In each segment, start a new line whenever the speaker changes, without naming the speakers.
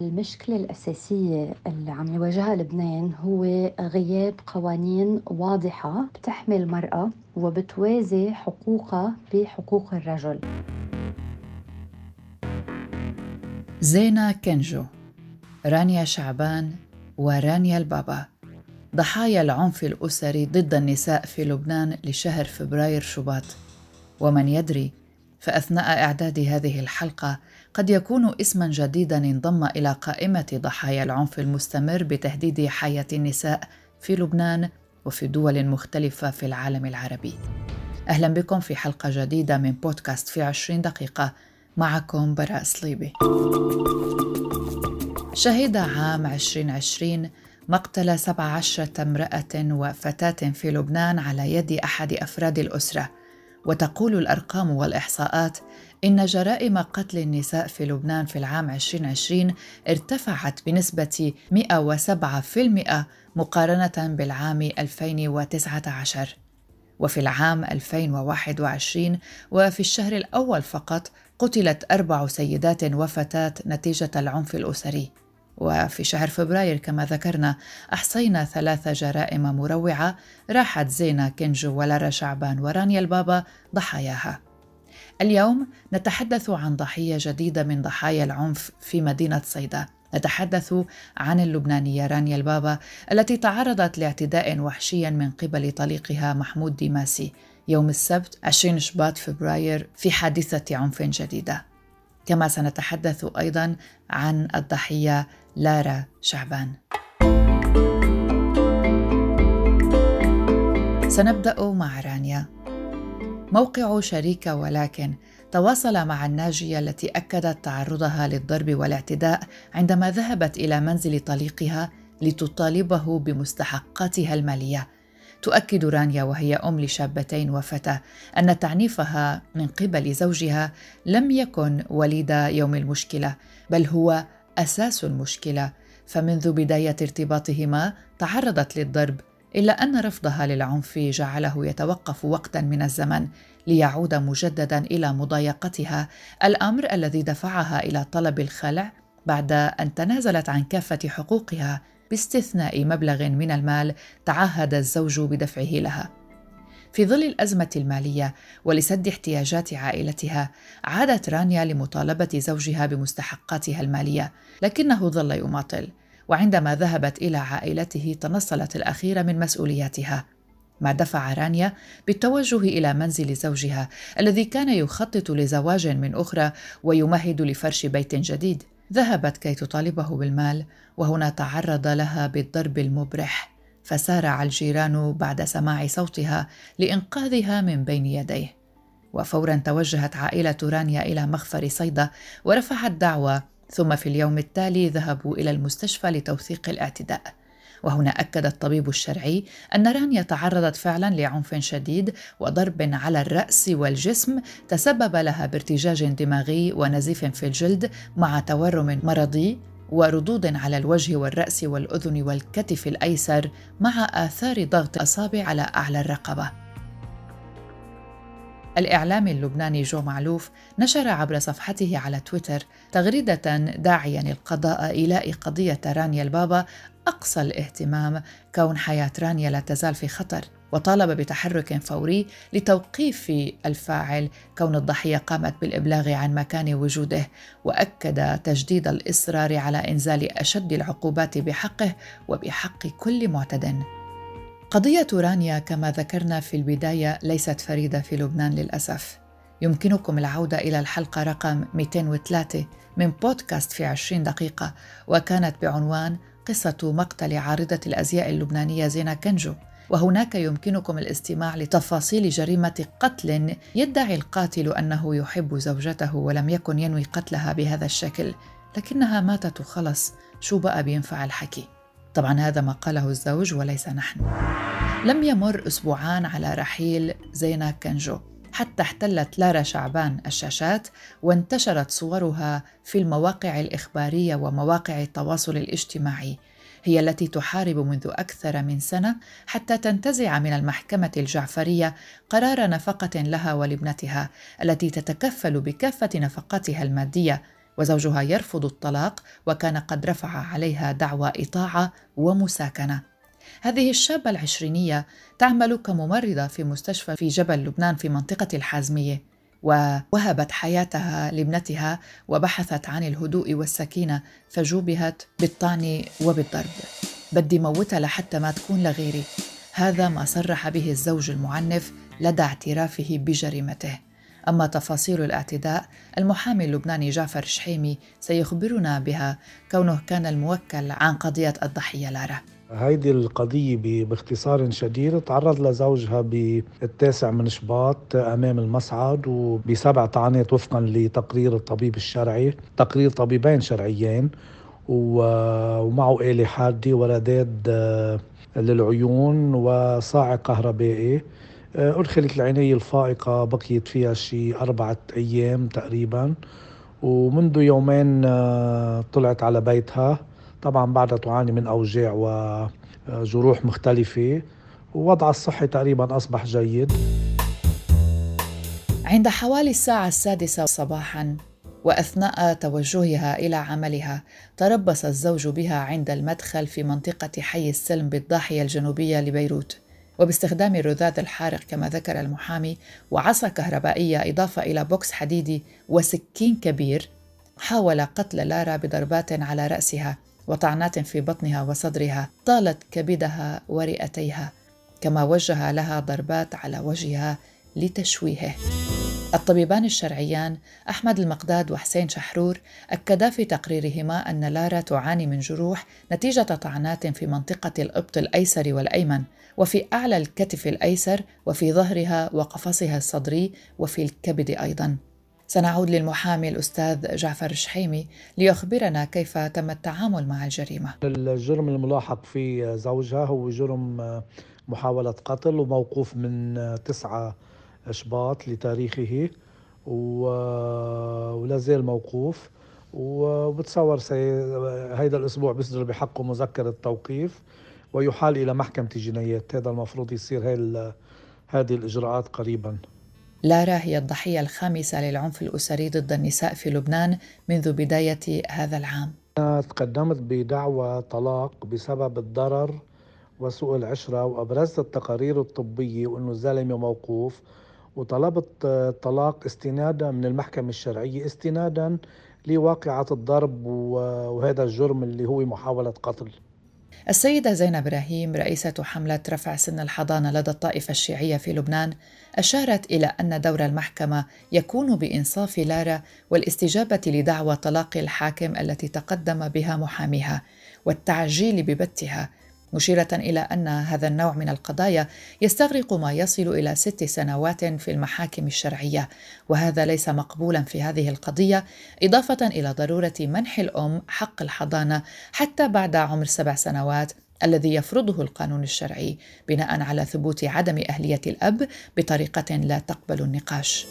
المشكلة الأساسية اللي عم يواجهها لبنان هو غياب قوانين واضحة بتحمي المرأة وبتوازي حقوقها بحقوق الرجل.
زينة كنجو رانيا شعبان ورانيا البابا. ضحايا العنف الأسري ضد النساء في لبنان لشهر فبراير شباط. ومن يدري فأثناء إعداد هذه الحلقة قد يكون اسما جديدا انضم إلى قائمة ضحايا العنف المستمر بتهديد حياة النساء في لبنان وفي دول مختلفة في العالم العربي. أهلا بكم في حلقة جديدة من بودكاست في عشرين دقيقة. معكم براء صليبي شهد عام 2020 مقتل 17 امرأة وفتاة في لبنان على يد أحد أفراد الأسرة. وتقول الأرقام والإحصاءات إن جرائم قتل النساء في لبنان في العام 2020 ارتفعت بنسبة 107% مقارنة بالعام 2019 وفي العام 2021 وفي الشهر الأول فقط قتلت أربع سيدات وفتاة نتيجة العنف الأسري. وفي شهر فبراير كما ذكرنا أحصينا ثلاث جرائم مروعة راحت زينة كنجو ولارا شعبان ورانيا البابا ضحاياها. اليوم نتحدث عن ضحية جديدة من ضحايا العنف في مدينة صيدا. نتحدث عن اللبنانية رانيا البابا التي تعرضت لاعتداء وحشي من قبل طليقها محمود ديماسي يوم السبت 20 شباط فبراير في حادثة عنف جديدة. كما سنتحدث أيضا عن الضحية لارا شعبان. سنبدأ مع رانيا. موقع شريكة ولكن تواصل مع الناجية التي أكدت تعرضها للضرب والاعتداء عندما ذهبت إلى منزل طليقها لتطالبه بمستحقاتها المالية. تؤكد رانيا وهي أم لشابتين وفتاة أن تعنيفها من قبل زوجها لم يكن وليد يوم المشكلة بل هو أساس المشكلة. فمنذ بداية ارتباطهما تعرضت للضرب إلا أن رفضها للعنف جعله يتوقف وقتا من الزمن ليعود مجددا إلى مضايقتها. الأمر الذي دفعها إلى طلب الخلع بعد أن تنازلت عن كافة حقوقها باستثناء مبلغ من المال تعهد الزوج بدفعه لها. في ظل الأزمة المالية ولسد احتياجات عائلتها عادت رانيا لمطالبة زوجها بمستحقاتها المالية لكنه ظل يماطل. وعندما ذهبت إلى عائلته تنصلت الاخيره من مسؤولياتها. ما دفع رانيا بالتوجه إلى منزل زوجها الذي كان يخطط لزواج من أخرى ويمهد لفرش بيت جديد. ذهبت كي تطالبه بالمال وهنا تعرض لها بالضرب المبرح. فسارع الجيران بعد سماع صوتها لإنقاذها من بين يديه. وفورا توجهت عائلة رانيا إلى مخفر صيدا ورفعت دعوى ثم في اليوم التالي ذهبوا إلى المستشفى لتوثيق الاعتداء. وهنا أكد الطبيب الشرعي أن رانيا تعرضت فعلا لعنف شديد وضرب على الرأس والجسم تسبب لها بارتجاج دماغي ونزيف في الجلد مع تورم مرضي وردود على الوجه والرأس والأذن والكتف الأيسر مع آثار ضغط أصابع على أعلى الرقبة. الإعلامي اللبناني جو معلوف نشر عبر صفحته على تويتر تغريدة داعيا القضاء إيلاء قضية رانيا البابا أقصى الاهتمام كون حياة رانيا لا تزال في خطر وطالب بتحرك فوري لتوقيف الفاعل كون الضحية قامت بالإبلاغ عن مكان وجوده وأكد تجديد الإصرار على إنزال أشد العقوبات بحقه وبحق كل معتد. قضية رانيا كما ذكرنا في البداية ليست فريدة في لبنان للأسف. يمكنكم العودة إلى الحلقة رقم 203 من بودكاست في 20 دقيقة وكانت بعنوان قصة مقتل عارضة الأزياء اللبنانية زينة كنجو. وهناك يمكنكم الاستماع لتفاصيل جريمة قتل يدعي القاتل أنه يحب زوجته ولم يكن ينوي قتلها بهذا الشكل لكنها ماتت وخلص شو بقى بينفع الحكي؟ طبعا هذا ما قاله الزوج وليس نحن. لم يمر أسبوعان على رحيل زينة كنجو. حتى احتلت لارا شعبان الشاشات وانتشرت صورها في المواقع الإخبارية ومواقع التواصل الاجتماعي. هي التي تحارب منذ أكثر من سنة حتى تنتزع من المحكمة الجعفرية قرار نفقة لها ولابنتها التي تتكفل بكافة نفقاتها المادية وزوجها يرفض الطلاق وكان قد رفع عليها دعوى إطاعة ومساكنة. هذه الشابة العشرينية تعمل كممرضة في مستشفى في جبل لبنان في منطقة الحازمية ووهبت حياتها لابنتها وبحثت عن الهدوء والسكينة فجوبهت بالطعن وبالضرب. بدي موتها لحتى ما تكون لغيري. هذا ما صرح به الزوج المعنف لدى اعترافه بجريمته. أما تفاصيل الاعتداء المحامي اللبناني جعفر شحيمي سيخبرنا بها كونه كان الموكل عن قضية الضحية لارا.
هيدي القضية باختصار شديد تعرض لزوجها بالتاسع من شباط أمام المصعد وبسبع طعنات وفقا لتقرير الطبيب الشرعي تقرير طبيبين شرعيين ومعه آلة حادة ورداد آه، للعيون وصاعق كهربائي. أدخلت العناية الفائقة بقيت فيها شي أربعة أيام تقريبا. ومنذ يومين آه، طلعت على بيتها. طبعا بعدها تعاني من أوجاع وجروح مختلفة. ووضعها الصحي تقريبا أصبح جيد.
عند حوالي الساعة السادسة صباحا وأثناء توجهها إلى عملها تربص الزوج بها عند المدخل في منطقة حي السلم بالضاحية الجنوبية لبيروت. وباستخدام الرذاذ الحارق كما ذكر المحامي وعصا كهربائية إضافة إلى بوكس حديدي وسكين كبير حاول قتل لارا بضربات على رأسها وطعنات في بطنها وصدرها طالت كبدها ورئتيها كما وجه لها ضربات على وجهها لتشويهه. الطبيبان الشرعيان أحمد المقداد وحسين شحرور أكدا في تقريرهما أن لارا تعاني من جروح نتيجة طعنات في منطقة الإبط الأيسر والأيمن وفي أعلى الكتف الأيسر وفي ظهرها وقفصها الصدري وفي الكبد أيضا. سنعود للمحامي الأستاذ جعفر الشحيمي ليخبرنا كيف تم التعامل مع الجريمة.
الجرم الملاحق في زوجها هو جرم محاولة قتل وموقوف من تسعة شباط لتاريخه ولا زال موقوف وبتصور سي... هيدا الأسبوع بيصدر بحقه مذكرة توقيف. ويحال إلى محكمة الجنايات هذا المفروض يصير هذه الإجراءات قريبا.
لارا هي الضحية الخامسة للعنف الأسري ضد النساء في لبنان منذ بداية هذا العام.
أنا تقدمت بدعوى طلاق بسبب الضرر وسوء العشرة وأبرزت التقارير الطبية وأنه الزلمة موقوف. وطلبت طلاق استنادا من المحكمة الشرعية استنادا لواقعة الضرب وهذا الجرم اللي هو محاولة قتل.
السيدة زينب إبراهيم رئيسة حملة رفع سن الحضانة لدى الطائفة الشيعية في لبنان أشارت إلى أن دور المحكمة يكون بإنصاف لارا والاستجابة لدعوى طلاق الحاكم التي تقدم بها محاميها والتعجيل ببتها مشيرة إلى أن هذا النوع من القضايا يستغرق ما يصل إلى ست سنوات في المحاكم الشرعية وهذا ليس مقبولا في هذه القضية إضافة إلى ضرورة منح الأم حق الحضانة حتى بعد عمر سبع سنوات الذي يفرضه القانون الشرعي بناء على ثبوت عدم أهلية الأب بطريقة لا تقبل النقاش.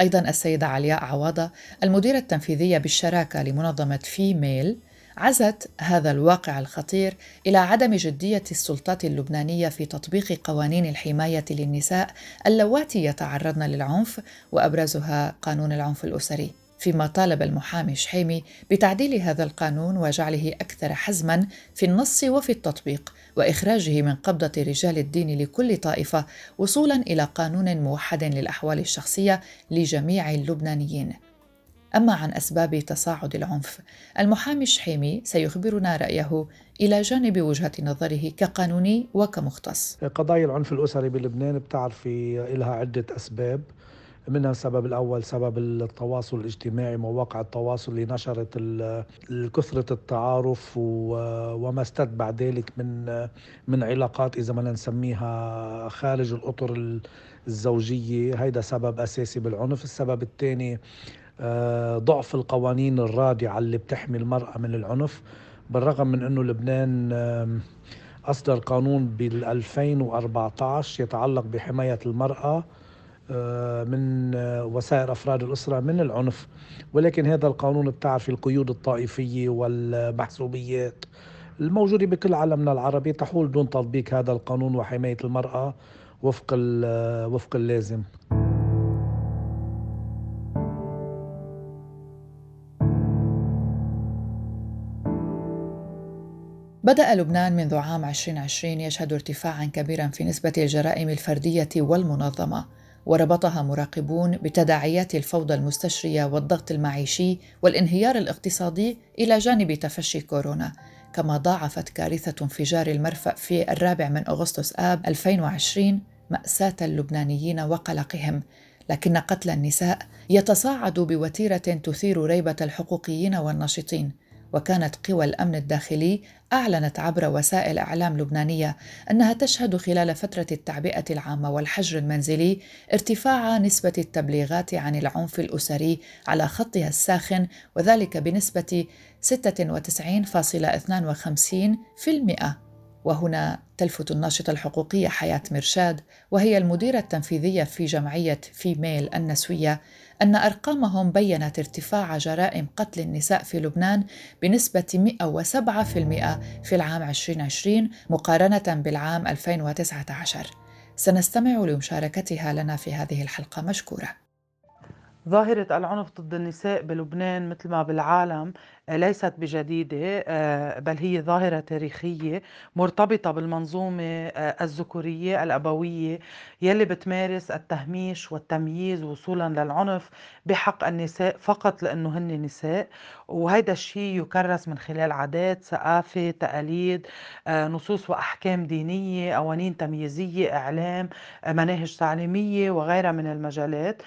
أيضا السيدة علياء عواضة المديرة التنفيذية بالشراكة لمنظمة في ميل عزت هذا الواقع الخطير إلى عدم جدية السلطات اللبنانية في تطبيق قوانين الحماية للنساء اللواتي يتعرضن للعنف وأبرزها قانون العنف الأسري. فيما طالب المحامي شحيمي بتعديل هذا القانون وجعله أكثر حزما في النص وفي التطبيق وإخراجه من قبضة رجال الدين لكل طائفة وصولا إلى قانون موحد للأحوال الشخصية لجميع اللبنانيين. أما عن أسباب تصاعد العنف المحامي الشحيمي سيخبرنا رأيه إلى جانب وجهة نظره كقانوني وكمختص.
قضايا العنف الأسري بلبنان بتعرفي لها عدة أسباب منها السبب الأول سبب التواصل الاجتماعي مواقع التواصل اللي نشرت كثرة التعارف وما استتبع ذلك من من علاقات إذا بدنا نسميها خارج الأطر الزوجية. هيدا سبب أساسي بالعنف. السبب الثاني ضعف القوانين الرادعة اللي بتحمي المرأة من العنف بالرغم من أنه لبنان أصدر قانون بال 2014 يتعلق بحماية المرأة آه، من آه، وسائر أفراد الأسرة من العنف. ولكن هذا القانون بتعرف القيود الطائفية والمحسوبيات الموجودة بكل عالمنا العربي تحول دون تطبيق هذا القانون وحماية المرأة وفق وفق اللازم.
بدأ لبنان منذ عام 2020 يشهد ارتفاعا كبيرا في نسبة الجرائم الفردية والمنظمة وربطها مراقبون بتداعيات الفوضى المستشرية والضغط المعيشي والانهيار الاقتصادي إلى جانب تفشي كورونا كما ضاعفت كارثة انفجار المرفأ في الرابع من أغسطس آب 2020 مأساة اللبنانيين وقلقهم لكن قتل النساء يتصاعد بوتيرة تثير ريبة الحقوقيين والناشطين. وكانت قوى الأمن الداخلي أعلنت عبر وسائل إعلام لبنانية أنها تشهد خلال فترة التعبئة العامة والحجر المنزلي ارتفاع نسبة التبليغات عن العنف الأسري على خطها الساخن وذلك بنسبة 96.52% وهنا تلفت الناشطة الحقوقية حياة مرشاد وهي المديرة التنفيذية في جمعية فيميل النسوية أن أرقامهم بينت ارتفاع جرائم قتل النساء في لبنان بنسبة 107% في العام 2020 مقارنة بالعام 2019 سنستمع لمشاركتها لنا في هذه الحلقة مشكورة.
ظاهرة العنف ضد النساء بلبنان مثل ما بالعالم ليست بجديدة آه، بل هي ظاهرة تاريخية مرتبطة بالمنظومة آه، الذكورية الأبوية يلي بتمارس التهميش والتمييز وصولا للعنف بحق النساء فقط لأنه هن نساء. وهذا الشيء يكرس من خلال عادات ثقافة تقاليد آه، نصوص وأحكام دينية قوانين تمييزية إعلام مناهج تعليمية وغيرها من المجالات.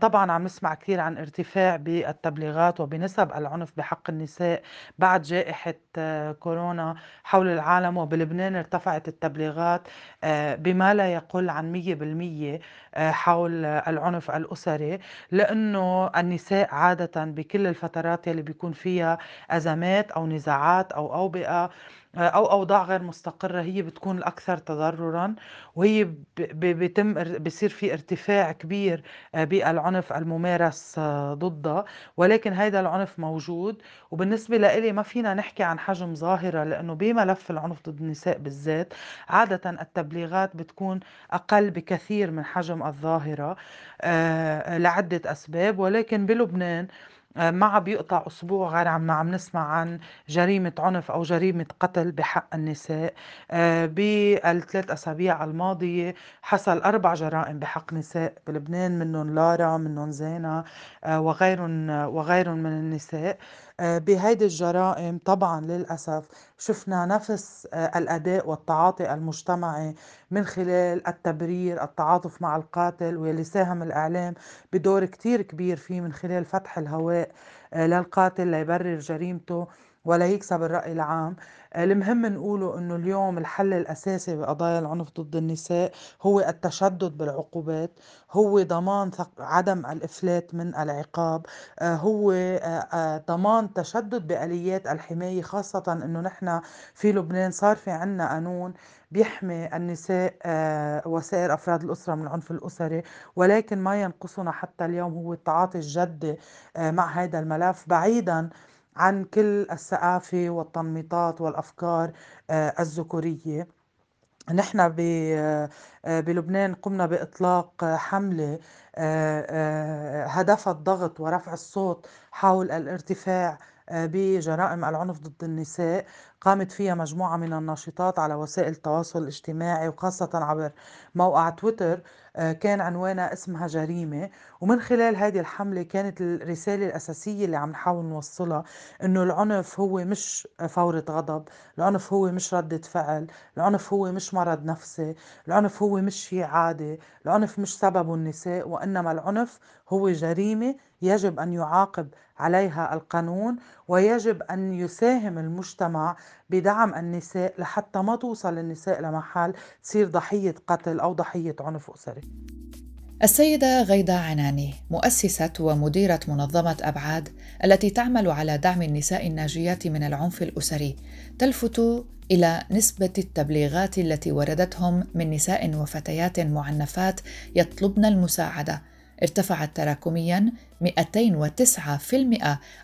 طبعا عم نسمع كثير عن ارتفاع بالتبليغات وبنسب العنف بحق النساء بعد جائحة آه، كورونا حول العالم وبلبنان ارتفعت التبليغات آه، بما لا يقل عن 100% آه، حول العنف الأسري لأنه النساء عادة بكل الفترات يلي بيكون فيها أزمات أو نزاعات أو أوبئة أو أوضاع غير مستقرة هي بتكون الأكثر تضررا وهي بيتم بصير في ارتفاع كبير آه، بالعنف الممارس آه، ضدها. ولكن هذا العنف موجود. وبالنسبة لإلي ما فينا نحكي عن حجم ظاهرة لأنه بملف العنف ضد النساء بالذات عادة التبليغات بتكون أقل بكثير من حجم الظاهرة آه، لعدة أسباب. ولكن بلبنان ما عم بيقطع أسبوع غير عم عم نسمع عن جريمة عنف أو جريمة قتل بحق النساء. آه، بالثلاث أسابيع الماضية حصل أربع جرائم بحق نساء بلبنان منهم لارا منهم زينة آه، وغيرهم وغيرهم من النساء. بهيدي الجرائم طبعا للأسف شفنا نفس الأداء والتعاطي المجتمعي من خلال التبرير التعاطف مع القاتل واللي ساهم الإعلام بدور كتير كبير فيه من خلال فتح الهواء للقاتل ليبرر جريمته. ولا يكسب الرأي العام. المهم نقوله إنه اليوم الحل الأساسي بقضايا العنف ضد النساء هو التشدد بالعقوبات هو ضمان عدم الإفلات من العقاب آه، هو آه، آه، ضمان تشدد بآليات الحماية خاصة إنه نحن في لبنان صار في عنا قانون بيحمي النساء وسائر أفراد الأسرة من العنف الاسري ولكن ما ينقصنا حتى اليوم هو التعاطي الجدي مع هذا الملف. بعيدا عن كل الثقافة والتنميطات والأفكار آه، الذكورية. نحن آه، بلبنان قمنا بإطلاق حملة آه، هدفها الضغط ورفع الصوت حول الارتفاع بجرائم العنف ضد النساء قامت فيها مجموعة من الناشطات على وسائل التواصل الاجتماعي وخاصة عبر موقع تويتر. آه، كان عنوانها اسمها جريمة. ومن خلال هذه الحملة كانت الرسالة الأساسية اللي عم نحاول نوصلها إنه العنف هو مش فورة غضب العنف هو مش ردة فعل العنف هو مش مرض نفسي العنف هو مش شيء عادي العنف مش سببه النساء وإنما العنف هو جريمة يجب أن يعاقب عليها القانون ويجب أن يساهم المجتمع بدعم النساء لحتى ما توصل النساء لمحل تصير ضحية قتل أو ضحية عنف أسري.
السيدة غيدة عناني مؤسسة ومديرة منظمة أبعاد التي تعمل على دعم النساء الناجيات من العنف الأسري تلفت إلى نسبة التبليغات التي وردتهم من نساء وفتيات معنفات يطلبن المساعدة. ارتفعت تراكميا 209%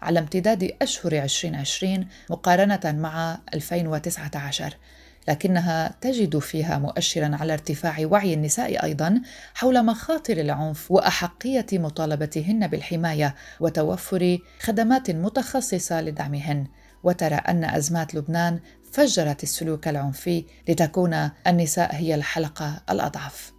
على امتداد أشهر 2020 مقارنة مع 2019 لكنها تجد فيها مؤشرا على ارتفاع وعي النساء أيضا حول مخاطر العنف وأحقية مطالبتهن بالحماية وتوفر خدمات متخصصة لدعمهن وترى أن أزمات لبنان فجرت السلوك العنفي لتكون النساء هي الحلقة الأضعف.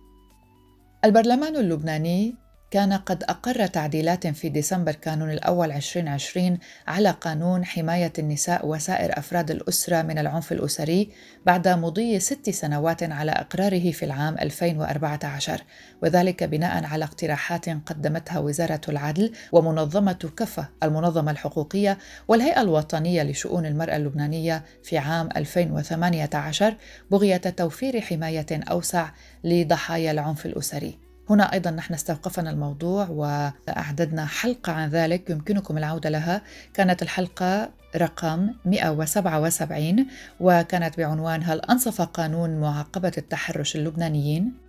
البرلمان اللبناني كان قد أقر تعديلات في ديسمبر كانون الأول 2020 على قانون حماية النساء وسائر أفراد الأسرة من العنف الأسري بعد مضي ست سنوات على إقراره في العام 2014 وذلك بناء على اقتراحات قدمتها وزارة العدل ومنظمة كفة المنظمة الحقوقية والهيئة الوطنية لشؤون المرأة اللبنانية في عام 2018 بغية توفير حماية أوسع لضحايا العنف الأسري. هنا أيضا نحن استوقفنا الموضوع وأعددنا حلقة عن ذلك يمكنكم العودة لها كانت الحلقة رقم 177 وكانت بعنوان هل أنصف قانون معاقبة التحرش اللبنانيين؟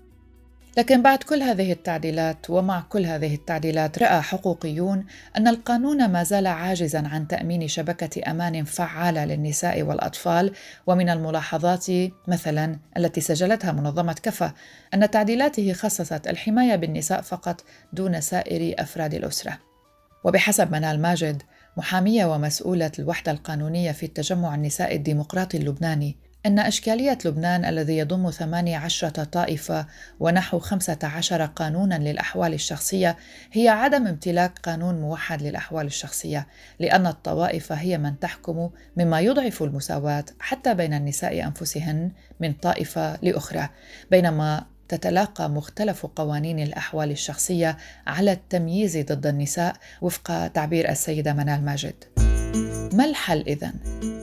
لكن بعد كل هذه التعديلات ومع كل هذه التعديلات رأى حقوقيون أن القانون ما زال عاجزا عن تأمين شبكة أمان فعالة للنساء والأطفال ومن الملاحظات مثلا التي سجلتها منظمة كفا أن تعديلاته خصصت الحماية بالنساء فقط دون سائر أفراد الأسرة. وبحسب منال ماجد محامية ومسؤولة الوحدة القانونية في التجمع النسائي الديمقراطي اللبناني أن إشكالية لبنان الذي يضم 18 طائفة ونحو 15 قانونا للأحوال الشخصية هي عدم امتلاك قانون موحد للأحوال الشخصية لأن الطوائف هي من تحكم مما يضعف المساواة حتى بين النساء أنفسهن من طائفة لأخرى بينما تتلاقى مختلف قوانين الأحوال الشخصية على التمييز ضد النساء وفق تعبير السيدة منال ماجد ما الحل إذن؟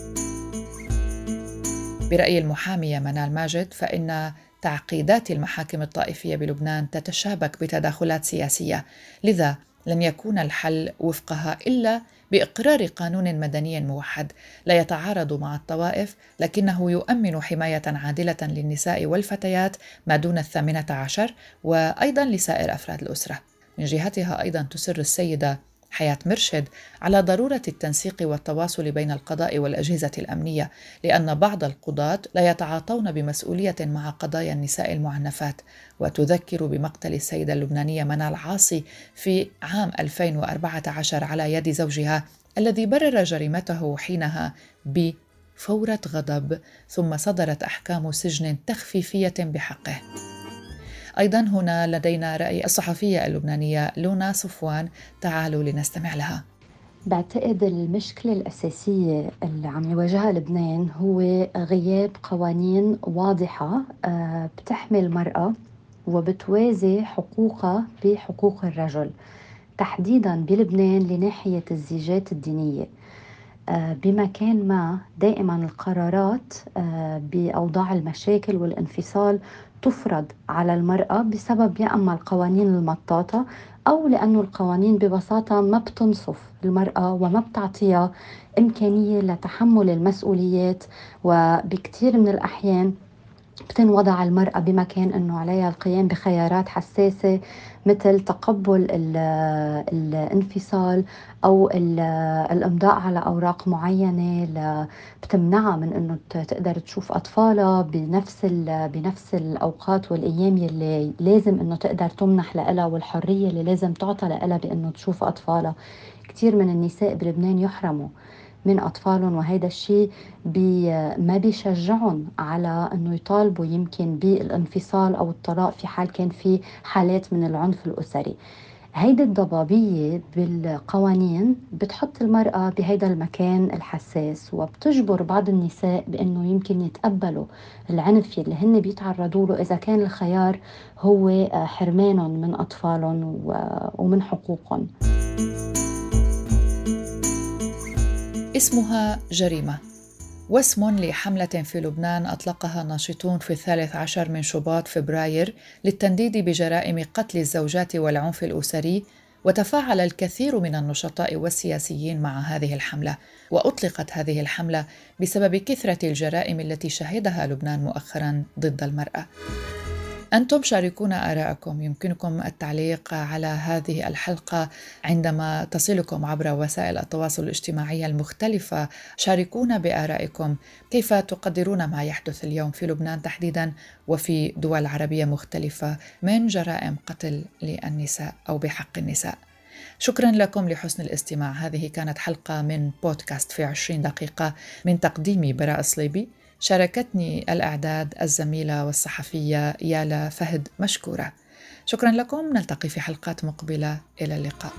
برأي المحامية منال ماجد فإن تعقيدات المحاكم الطائفية بلبنان تتشابك بتداخلات سياسية. لذا لن يكون الحل وفقها إلا بإقرار قانون مدني موحد. لا يتعارض مع الطوائف لكنه يؤمن حماية عادلة للنساء والفتيات ما دون الثامنة عشر وأيضا لسائر أفراد الأسرة. من جهتها أيضا تسر السيدة حياة مرشد على ضرورة التنسيق والتواصل بين القضاء والأجهزة الأمنية لأن بعض القضاة لا يتعاطون بمسؤولية مع قضايا النساء المعنفات. وتذكر بمقتل السيدة اللبنانية منال عاصي في عام 2014 على يد زوجها الذي برر جريمته حينها بفورة غضب ثم صدرت أحكام سجن تخفيفية بحقه. أيضا هنا لدينا رأي الصحفية اللبنانية لونا صفوان. تعالوا لنستمع لها.
بعتقد المشكلة الأساسية اللي عم يواجهها لبنان هو غياب قوانين واضحة آه، بتحمي المرأة وبتوازي حقوقها بحقوق الرجل تحديدا بلبنان لناحية الزيجات الدينية. آه، بمكان ما دائما القرارات آه، بأوضاع المشاكل والانفصال تفرض على المرأة بسبب يا أما القوانين المطاطة أو لأنه القوانين ببساطة ما بتنصف المرأة وما بتعطيها إمكانية لتحمل المسؤوليات وبكثير من الأحيان بتنوضع المرأة بمكان أنه عليها القيام بخيارات حساسة مثل تقبل الانفصال أو الإمضاء على أوراق معينة بتمنعها من أنه تقدر تشوف أطفالها بنفس بنفس الأوقات والأيام اللي لازم أنه تقدر تمنح لها والحرية اللي لازم تعطى لها بأنه تشوف أطفالها. كثير من النساء بلبنان يحرموا. من أطفالهم وهذا الشيء بي ما بيشجعهم على أنه يطالبوا يمكن بالانفصال أو الطلاق في حال كان في حالات من العنف الأسري. هيدي الضبابية بالقوانين بتحط المرأة بهيدا المكان الحساس وبتجبر بعض النساء بأنه يمكن يتقبلوا العنف اللي هن بيتعرضوا له إذا كان الخيار هو حرمانهم من أطفالهم ومن حقوقهم.
اسمها جريمة. واسم لحملة في لبنان أطلقها ناشطون في الثالث عشر من شباط فبراير للتنديد بجرائم قتل الزوجات والعنف الأسري وتفاعل الكثير من النشطاء والسياسيين مع هذه الحملة. وأطلقت هذه الحملة بسبب كثرة الجرائم التي شهدها لبنان مؤخرا ضد المرأة. أنتم شاركونا آراءكم. يمكنكم التعليق على هذه الحلقة عندما تصلكم عبر وسائل التواصل الاجتماعي المختلفة. شاركونا بآرائكم. كيف تقدرون ما يحدث اليوم في لبنان تحديدا وفي دول عربية مختلفة من جرائم قتل للنساء أو بحق النساء؟ شكرا لكم لحسن الاستماع. هذه كانت حلقة من بودكاست في عشرين دقيقة من تقديمي براء صليبي شاركتني الإعداد الزميلة والصحفية يالا فهد مشكورة. شكرا لكم. نلتقي في حلقات مقبلة. إلى اللقاء.